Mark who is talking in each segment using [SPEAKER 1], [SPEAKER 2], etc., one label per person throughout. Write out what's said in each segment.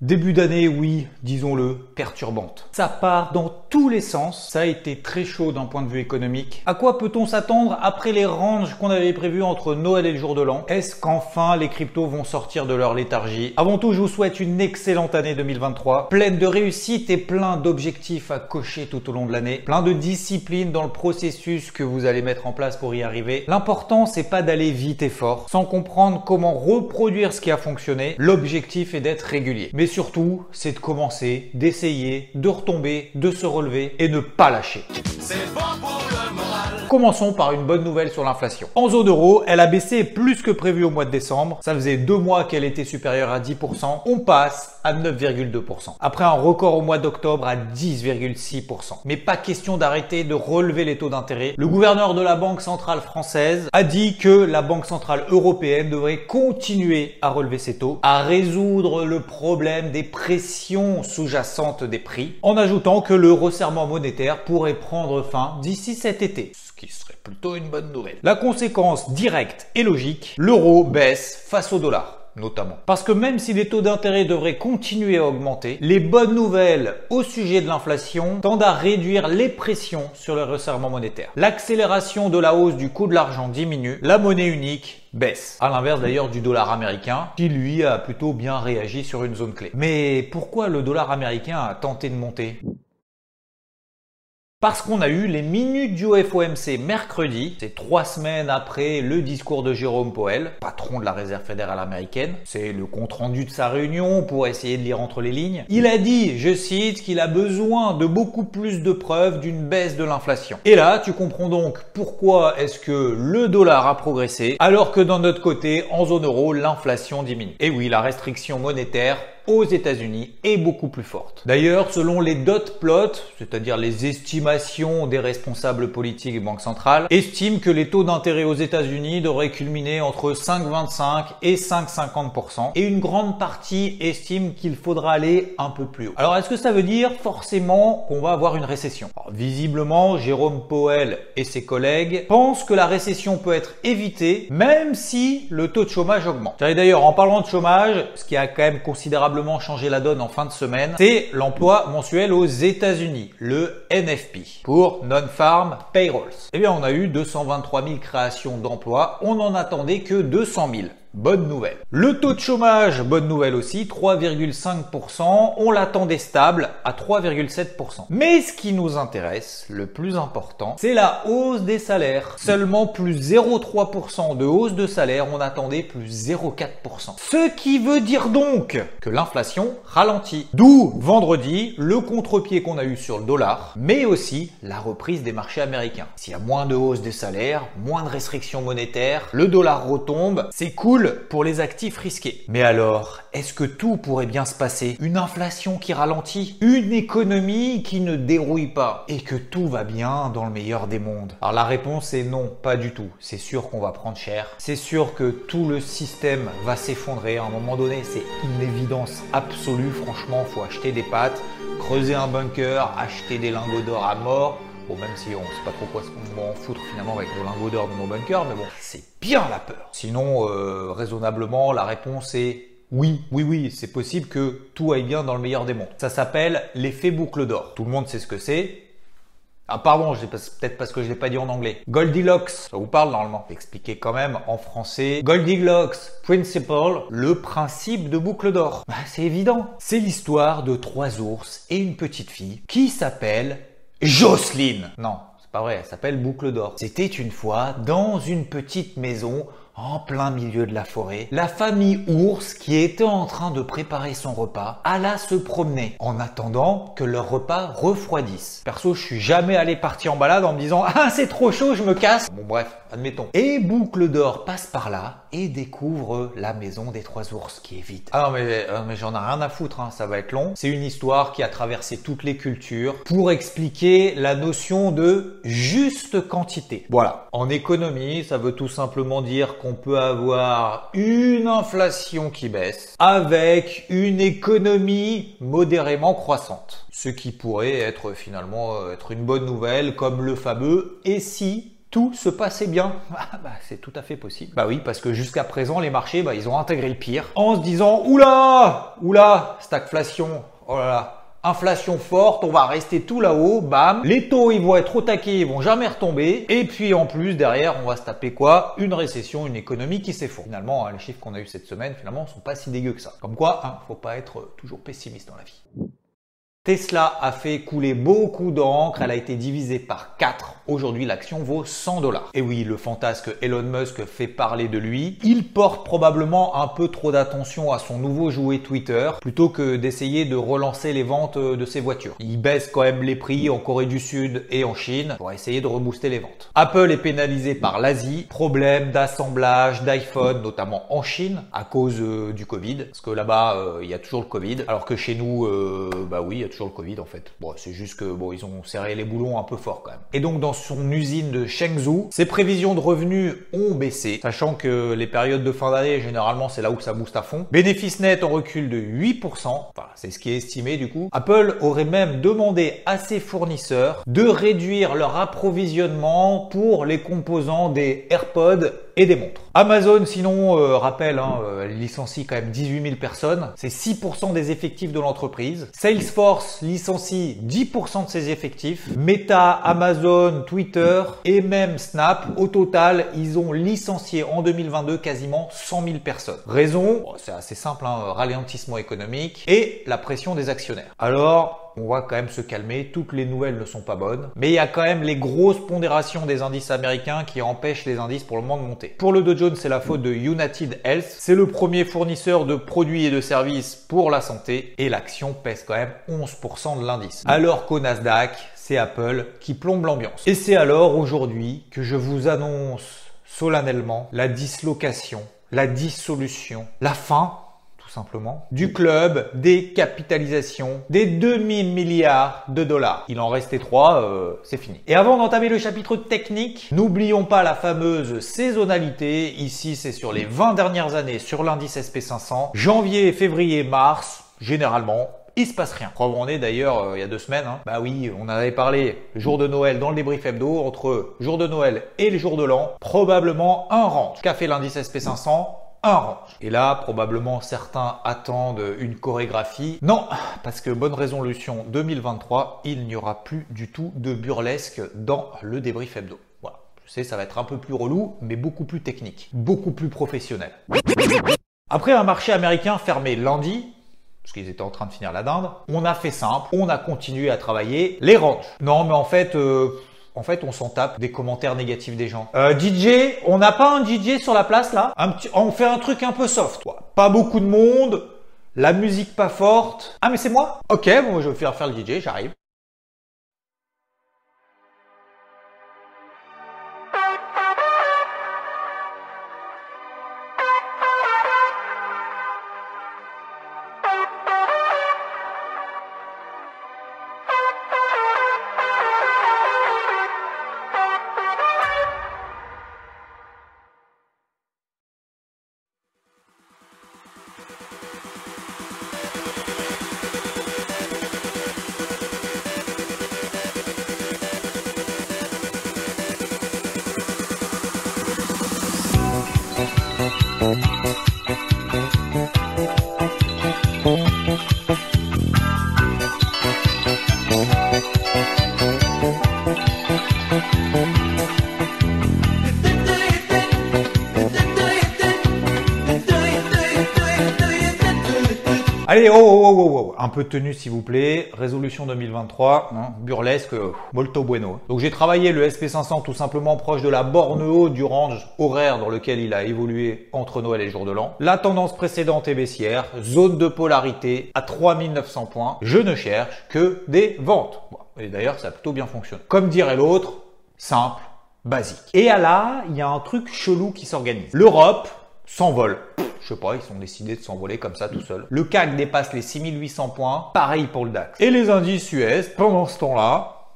[SPEAKER 1] Début d'année, oui, disons-le, perturbante. Ça part dans tous les sens, ça a été très chaud d'un point de vue économique. À quoi peut-on s'attendre après les ranges qu'on avait prévus entre Noël et le jour de l'an? Est-ce qu'enfin les cryptos vont sortir de leur léthargie? Avant tout, je vous souhaite une excellente année 2023, pleine de réussite et plein d'objectifs à cocher tout au long de l'année, plein de discipline dans le processus que vous allez mettre en place pour y arriver. L'important, c'est pas d'aller vite et fort, sans comprendre comment reproduire ce qui a fonctionné. L'objectif est d'être régulier. Surtout, c'est de commencer, d'essayer, de retomber, de se relever et ne pas lâcher. Commençons par une bonne nouvelle sur l'inflation. En zone euro, elle a baissé plus que prévu au mois de décembre. Ça faisait deux mois qu'elle était supérieure à 10%. On passe à 9,2%. Après un record au mois d'octobre à 10,6%. Mais pas question d'arrêter de relever les taux d'intérêt. Le gouverneur de la Banque centrale française a dit que la Banque centrale européenne devrait continuer à relever ses taux, à résoudre le problème des pressions sous-jacentes des prix, en ajoutant que le resserrement monétaire pourrait prendre fin d'ici cet été qui serait plutôt une bonne nouvelle. La conséquence directe et logique, l'euro baisse face au dollar notamment. Parce que même si les taux d'intérêt devraient continuer à augmenter, les bonnes nouvelles au sujet de l'inflation tendent à réduire les pressions sur le resserrement monétaire. L'accélération de la hausse du coût de l'argent diminue, la monnaie unique baisse. À l'inverse d'ailleurs du dollar américain, qui lui a plutôt bien réagi sur une zone clé. Mais pourquoi le dollar américain a tenté de monter? Parce qu'on a eu les minutes du FOMC mercredi, c'est trois semaines après le discours de Jérôme Powell, patron de la Réserve fédérale américaine. C'est le compte rendu de sa réunion pour essayer de lire entre les lignes. Il a dit, je cite, qu'il a besoin de beaucoup plus de preuves d'une baisse de l'inflation. Et là, tu comprends donc pourquoi est-ce que le dollar a progressé alors que dans notre côté, en zone euro, l'inflation diminue. Et oui, la restriction monétaire aux États-Unis est beaucoup plus forte. D'ailleurs, selon les dot plots, c'est-à-dire les estimations des responsables politiques et banques centrales, estiment que les taux d'intérêt aux États-Unis devraient culminer entre 5,25 et 5,50%, et une grande partie estime qu'il faudra aller un peu plus haut. Alors, est-ce que ça veut dire forcément qu'on va avoir une récession? Alors, Visiblement, Jérôme Powell et ses collègues pensent que la récession peut être évitée, même si le taux de chômage augmente. D'ailleurs, en parlant de chômage, ce qui a quand même considérablement changé la donne en fin de semaine, c'est l'emploi mensuel aux États-Unis, le NFP, pour Non-Farm Payrolls. Eh bien, on a eu 223 000 créations d'emplois, on n'en attendait que 200 000. Bonne nouvelle. Le taux de chômage, bonne nouvelle aussi, 3,5%. On l'attendait stable à 3,7%. Mais ce qui nous intéresse, le plus important, c'est la hausse des salaires. Seulement plus 0,3% de hausse de salaire, on attendait plus 0,4%. Ce qui veut dire donc que l'inflation ralentit. D'où vendredi le contre-pied qu'on a eu sur le dollar, mais aussi la reprise des marchés américains. S'il y a moins de hausse des salaires, moins de restrictions monétaires, le dollar retombe, c'est cool pour les actifs risqués. Mais alors, est-ce que tout pourrait bien se passer? Une inflation qui ralentit? Une économie qui ne dérouille pas? Et que tout va bien dans le meilleur des mondes? Alors la réponse est non, pas du tout. C'est sûr qu'on va prendre cher. C'est sûr que tout le système va s'effondrer. À un moment donné, c'est une évidence absolue. Franchement, faut acheter des pâtes, creuser un bunker, acheter des lingots d'or à mort Même si on sait pas trop quoi en foutre finalement avec nos lingots d'or dans nos bunkers, mais bon, c'est bien la peur. Sinon, euh, raisonnablement, la réponse est oui, oui, oui, c'est possible que tout aille bien dans le meilleur des mondes. Ça s'appelle l'effet boucle d'or. Tout le monde sait ce que c'est. Ah pardon, peut-être parce que je l'ai pas dit en anglais. Goldilocks, ça vous parle normalement. Expliquer quand même en français. Goldilocks Principle, le principe de boucle d'or. Bah, c'est évident. C'est l'histoire de trois ours et une petite fille qui s'appelle Jocelyne. Non, c'est pas vrai, elle s'appelle Boucle d'Or. C'était une fois dans une petite maison en plein milieu de la forêt, la famille ours qui était en train de préparer son repas alla se promener en attendant que leur repas refroidisse. Perso, je suis jamais allé partir en balade en me disant ah c'est trop chaud, je me casse. Bon bref, admettons. Et Boucle d'Or passe par là et découvre la maison des trois ours qui est vide. Ah mais, euh, j'en ai rien à foutre, hein, ça va être long. C'est une histoire qui a traversé toutes les cultures pour expliquer la notion de juste quantité. Voilà. En économie, ça veut tout simplement dire qu'on peut avoir une inflation qui baisse avec une économie modérément croissante. Ce qui pourrait être finalement euh, être une bonne nouvelle comme le fameux et si tout se passait bien? Ah, bah, c'est tout à fait possible. Bah oui, parce que jusqu'à présent, les marchés, bah, ils ont intégré le pire en se disant Oula Oula Stagflation Oh là là Inflation forte, on va rester tout là-haut, bam. Les taux, ils vont être au taquet, ils vont jamais retomber. Et puis en plus, derrière, on va se taper quoi? Une récession, une économie qui s'effondre. Finalement, hein, les chiffres qu'on a eu cette semaine, finalement, sont pas si dégueux que ça. Comme quoi, hein, faut pas être toujours pessimiste dans la vie. Tesla a fait couler beaucoup d'encre, elle a été divisée par 4. Aujourd'hui, l'action vaut 100 dollars. Et oui, le fantasque Elon Musk fait parler de lui. Il porte probablement un peu trop d'attention à son nouveau jouet Twitter plutôt que d'essayer de relancer les ventes de ses voitures. Il baisse quand même les prix en Corée du Sud et en Chine pour essayer de rebooster les ventes. Apple est pénalisé par l'Asie, problème d'assemblage d'iPhone notamment en Chine à cause euh, du Covid parce que là-bas euh, il y a toujours le Covid alors que chez nous euh, bah oui, il y a toujours le Covid en fait. Bon, c'est juste que bon, ils ont serré les boulons un peu fort quand même. Et donc dans son usine de Chengzhou, ses prévisions de revenus ont baissé, sachant que les périodes de fin d'année généralement c'est là où ça booste à fond. Bénéfice net en recul de 8%, enfin c'est ce qui est estimé du coup. Apple aurait même demandé à ses fournisseurs de réduire leur approvisionnement pour les composants des AirPods et des montres. Amazon, sinon, euh, rappelle, hein, euh, licencie quand même 18 000 personnes. C'est 6% des effectifs de l'entreprise. Salesforce licencie 10% de ses effectifs. Meta, Amazon, Twitter et même Snap, au total, ils ont licencié en 2022 quasiment 100 000 personnes. Raison, c'est assez simple, hein, ralentissement économique et la pression des actionnaires. Alors, on va quand même se calmer, toutes les nouvelles ne sont pas bonnes, mais il y a quand même les grosses pondérations des indices américains qui empêchent les indices pour le moment de monter. Pour le Dow Jones, c'est la faute de United Health, c'est le premier fournisseur de produits et de services pour la santé, et l'action pèse quand même 11% de l'indice. Alors qu'au Nasdaq, c'est Apple qui plombe l'ambiance. Et c'est alors aujourd'hui que je vous annonce solennellement la dislocation, la dissolution, la fin simplement, du club des capitalisations des 2000 milliards de dollars. Il en restait trois, euh, c'est fini. Et avant d'entamer le chapitre technique, n'oublions pas la fameuse saisonnalité. Ici, c'est sur les 20 dernières années sur l'indice SP500. Janvier, février, mars, généralement, il se passe rien. Preuve on est d'ailleurs euh, il y a deux semaines. Hein. Bah oui, on avait parlé le jour de Noël dans le débrief hebdo entre jour de Noël et le jour de l'an, probablement un range. Qu'a fait l'indice SP500 un range. Et là, probablement certains attendent une chorégraphie. Non, parce que bonne résolution 2023, il n'y aura plus du tout de burlesque dans le débrief hebdo. Voilà. Je sais, ça va être un peu plus relou, mais beaucoup plus technique, beaucoup plus professionnel. Après un marché américain fermé lundi, parce qu'ils étaient en train de finir la dinde, on a fait simple, on a continué à travailler les ranges. Non, mais en fait, euh, en fait, on s'en tape des commentaires négatifs des gens. Euh, DJ, on n'a pas un DJ sur la place là? On fait un truc un peu soft. Pas beaucoup de monde, la musique pas forte. Ah mais c'est moi? Ok, bon je vais faire faire le DJ, j'arrive. Oh, oh, oh, oh, oh, un peu de tenue s'il vous plaît. Résolution 2023, hein, burlesque, molto bueno. Donc j'ai travaillé le SP500 tout simplement proche de la borne haute du range horaire dans lequel il a évolué entre Noël et jour de l'an. La tendance précédente est baissière, zone de polarité à 3900 points. Je ne cherche que des ventes. Et d'ailleurs, ça a plutôt bien fonctionné. Comme dirait l'autre, simple, basique. Et là, il y a un truc chelou qui s'organise. L'Europe s'envole. Je sais pas, ils ont décidé de s'envoler comme ça tout seul. Le CAC dépasse les 6800 points, pareil pour le DAX. Et les indices US, pendant ce temps-là,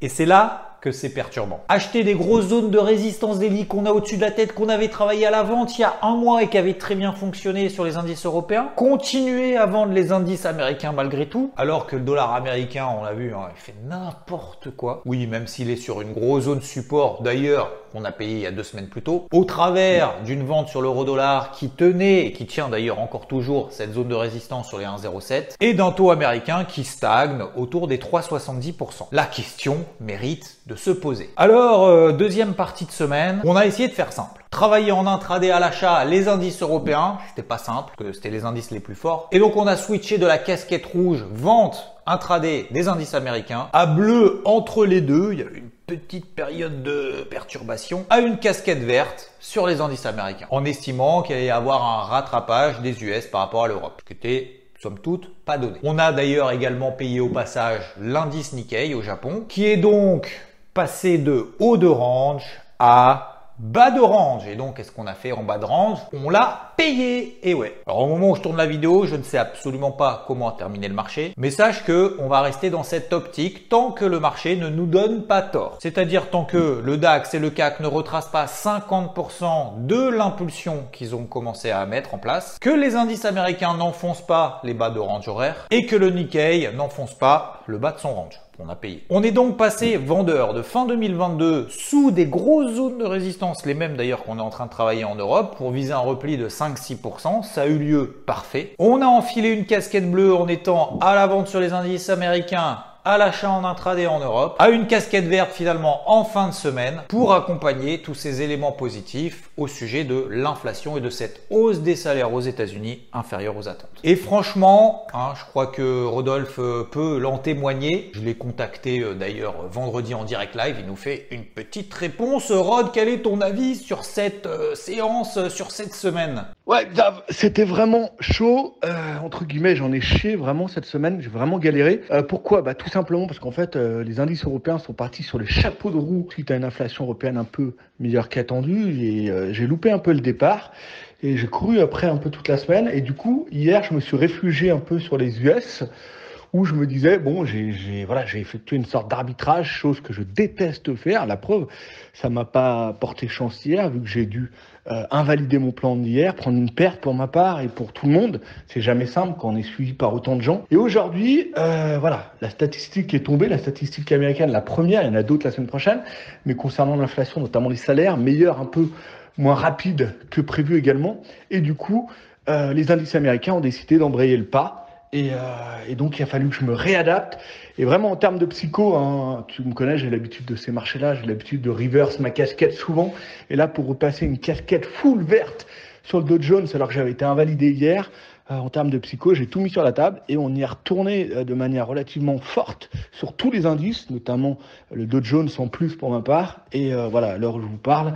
[SPEAKER 1] et c'est là que c'est perturbant. Acheter des grosses zones de résistance des qu'on a au-dessus de la tête, qu'on avait travaillé à la vente il y a un mois et qui avait très bien fonctionné sur les indices européens. Continuer à vendre les indices américains malgré tout, alors que le dollar américain, on l'a vu, hein, il fait n'importe quoi. Oui, même s'il est sur une grosse zone support, d'ailleurs, qu'on a payé il y a deux semaines plus tôt, au travers d'une vente sur l'euro-dollar qui tenait, et qui tient d'ailleurs encore toujours cette zone de résistance sur les 1,07, et d'un taux américain qui stagne autour des 3,70%. La question mérite de se poser. Alors, euh, deuxième partie de semaine, on a essayé de faire simple. Travailler en intraday à l'achat les indices européens, c'était pas simple, que c'était les indices les plus forts. Et donc on a switché de la casquette rouge vente intraday des indices américains à bleu entre les deux. Il y a une petite période de perturbation à une casquette verte sur les indices américains, en estimant qu'il allait y avoir un rattrapage des US par rapport à l'Europe, ce qui était somme toute pas donné. On a d'ailleurs également payé au passage l'indice Nikkei au Japon, qui est donc passé de haut de range à bas de range. Et donc, qu'est-ce qu'on a fait en bas de range On l'a payé. Et ouais. Alors, au moment où je tourne la vidéo, je ne sais absolument pas comment terminer le marché. Mais sache que on va rester dans cette optique tant que le marché ne nous donne pas tort. C'est-à-dire tant que le DAX et le CAC ne retracent pas 50% de l'impulsion qu'ils ont commencé à mettre en place, que les indices américains n'enfoncent pas les bas de range horaire et que le Nikkei n'enfonce pas le bas de son range on a payé. On est donc passé vendeur de fin 2022 sous des grosses zones de résistance, les mêmes d'ailleurs qu'on est en train de travailler en Europe, pour viser un repli de 5-6%. Ça a eu lieu parfait. On a enfilé une casquette bleue en étant à la vente sur les indices américains à l'achat en intraday en Europe, à une casquette verte finalement en fin de semaine pour accompagner tous ces éléments positifs au sujet de l'inflation et de cette hausse des salaires aux États-Unis inférieure aux attentes. Et franchement, hein, je crois que Rodolphe euh, peut l'en témoigner. Je l'ai contacté euh, d'ailleurs vendredi en direct live. Il nous fait une petite réponse. Rod, quel est ton avis sur cette euh, séance, sur cette semaine?
[SPEAKER 2] Ouais, c'était vraiment chaud. entre guillemets, j'en ai chié vraiment cette semaine. J'ai vraiment galéré. pourquoi? Bah tout simplement parce qu'en fait, les indices européens sont partis sur le chapeau de roue suite à une inflation européenne un peu meilleure qu'attendue. Et j'ai loupé un peu le départ et j'ai couru après un peu toute la semaine. Et du coup, hier, je me suis réfugié un peu sur les US où je me disais bon, j'ai voilà, effectué une sorte d'arbitrage, chose que je déteste faire. La preuve, ça m'a pas porté chance hier vu que j'ai dû euh, invalider mon plan d'hier, prendre une perte pour ma part et pour tout le monde. C'est jamais simple quand on est suivi par autant de gens. Et aujourd'hui, euh, voilà, la statistique est tombée, la statistique américaine, la première, il y en a d'autres la semaine prochaine, mais concernant l'inflation, notamment les salaires, meilleurs un peu moins rapide que prévu également. Et du coup, euh, les indices américains ont décidé d'embrayer le pas. Et, euh, et, donc, il a fallu que je me réadapte. Et vraiment, en termes de psycho, hein, tu me connais, j'ai l'habitude de ces marchés-là, j'ai l'habitude de reverse ma casquette souvent. Et là, pour repasser une casquette full verte sur le Dow Jones, alors que j'avais été invalidé hier, euh, en termes de psycho, j'ai tout mis sur la table et on y est retourné euh, de manière relativement forte sur tous les indices, notamment le Dow Jones en plus pour ma part. Et euh, voilà, à l'heure où je vous parle,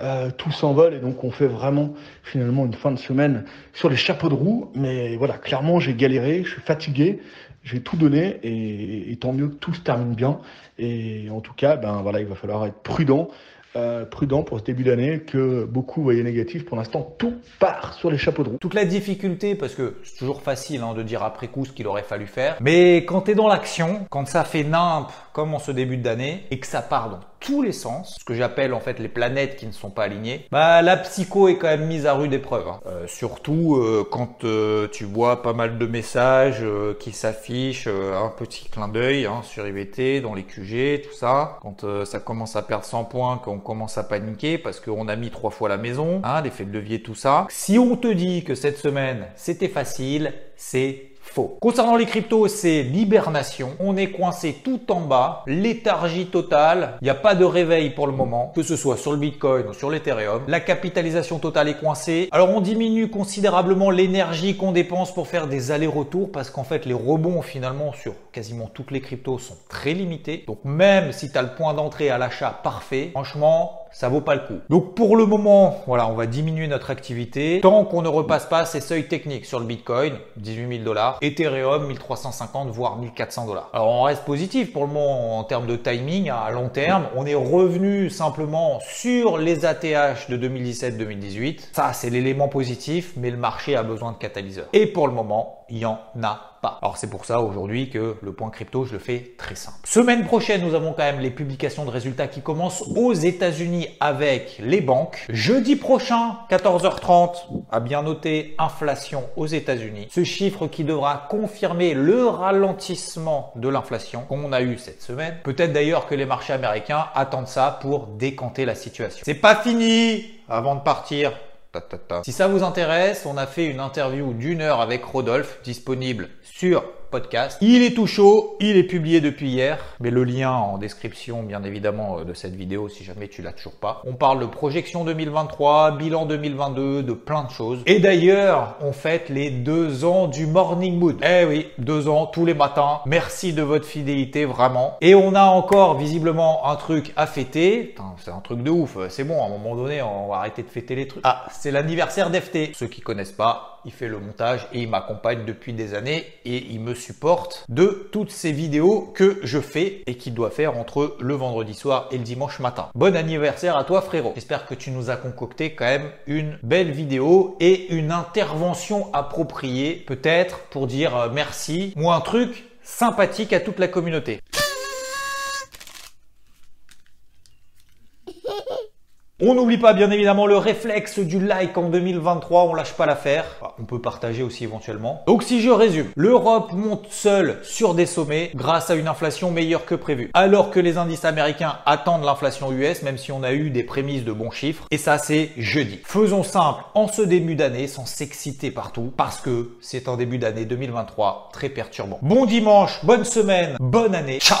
[SPEAKER 2] euh, tout s'envole et donc on fait vraiment finalement une fin de semaine sur les chapeaux de roue. Mais voilà, clairement j'ai galéré, je suis fatigué, j'ai tout donné et, tant mieux que tout se termine bien. Et en tout cas, ben voilà, il va falloir être prudent. Euh, prudent pour ce début d'année que beaucoup voyaient négatif. Pour l'instant, tout part sur les chapeaux de roue.
[SPEAKER 1] Toute la difficulté, parce que c'est toujours facile hein, de dire après coup ce qu'il aurait fallu faire, mais quand tu es dans l'action, quand ça fait nimp comme en ce début d'année et que ça part dans tous les sens, ce que j'appelle en fait les planètes qui ne sont pas alignées, bah la psycho est quand même mise à rude épreuve. Hein. Euh, surtout euh, quand euh, tu vois pas mal de messages qui s'affichent, un petit clin d'œil hein, sur IVT, dans les QG, tout ça. Quand ça commence à perdre 100 points, qu'on commence à paniquer parce qu'on a mis trois fois la maison, hein, l'effet de levier, tout ça. Si on te dit que cette semaine c'était facile, c'est Faux. Concernant les cryptos, c'est l'hibernation. On est coincé tout en bas, léthargie totale. Il n'y a pas de réveil pour le moment, que ce soit sur le Bitcoin ou sur l'Ethereum. La capitalisation totale est coincée. Alors on diminue considérablement l'énergie qu'on dépense pour faire des allers-retours parce qu'en fait les rebonds finalement sur quasiment toutes les cryptos sont très limités. Donc même si tu as le point d'entrée à l'achat parfait, franchement, ça vaut pas le coup. Donc pour le moment, voilà, on va diminuer notre activité tant qu'on ne repasse pas ces seuils techniques sur le Bitcoin, 18 000 dollars, Ethereum 1350 voire 1400 dollars. Alors on reste positif pour le moment en termes de timing à long terme. On est revenu simplement sur les ATH de 2017-2018. Ça c'est l'élément positif, mais le marché a besoin de catalyseurs. Et pour le moment, il y en a alors c'est pour ça aujourd'hui que le point crypto, je le fais très simple. Semaine prochaine, nous avons quand même les publications de résultats qui commencent aux États-Unis avec les banques. Jeudi prochain, 14h30, à bien noter, inflation aux États-Unis. Ce chiffre qui devra confirmer le ralentissement de l'inflation qu'on a eu cette semaine. Peut-être d'ailleurs que les marchés américains attendent ça pour décanter la situation. C'est pas fini avant de partir. Si ça vous intéresse, on a fait une interview d'une heure avec Rodolphe, disponible sur Il est tout chaud, il est publié depuis hier, mais le lien en description bien évidemment euh, de cette vidéo si jamais tu l'as toujours pas. On parle de projection 2023, bilan 2022, de plein de choses. Et d'ailleurs, on fête les deux ans du Morning Mood. Eh oui, deux ans tous les matins. Merci de votre fidélité vraiment. Et on a encore visiblement un truc à fêter. C'est un truc de ouf. C'est bon, à un moment donné, on va arrêter de fêter les trucs. Ah, c'est l'anniversaire d'FT. Ceux qui connaissent pas, il fait le montage et il m'accompagne depuis des années et il me supporte de toutes ces vidéos que je fais et qu'il doit faire entre le vendredi soir et le dimanche matin. Bon anniversaire à toi frérot. J'espère que tu nous as concocté quand même une belle vidéo et une intervention appropriée peut-être pour dire euh, merci ou un truc sympathique à toute la communauté. On n'oublie pas bien évidemment le réflexe du like en 2023, on lâche pas l'affaire. on peut partager aussi éventuellement. Donc si je résume, l'Europe monte seule sur des sommets grâce à une inflation meilleure que prévu. Alors que les indices américains attendent l'inflation US, même si on a eu des prémices de bons chiffres. Et ça c'est jeudi. Faisons simple en ce début d'année sans s'exciter partout parce que c'est un début d'année 2023 très perturbant. Bon dimanche, bonne semaine, bonne année. Ciao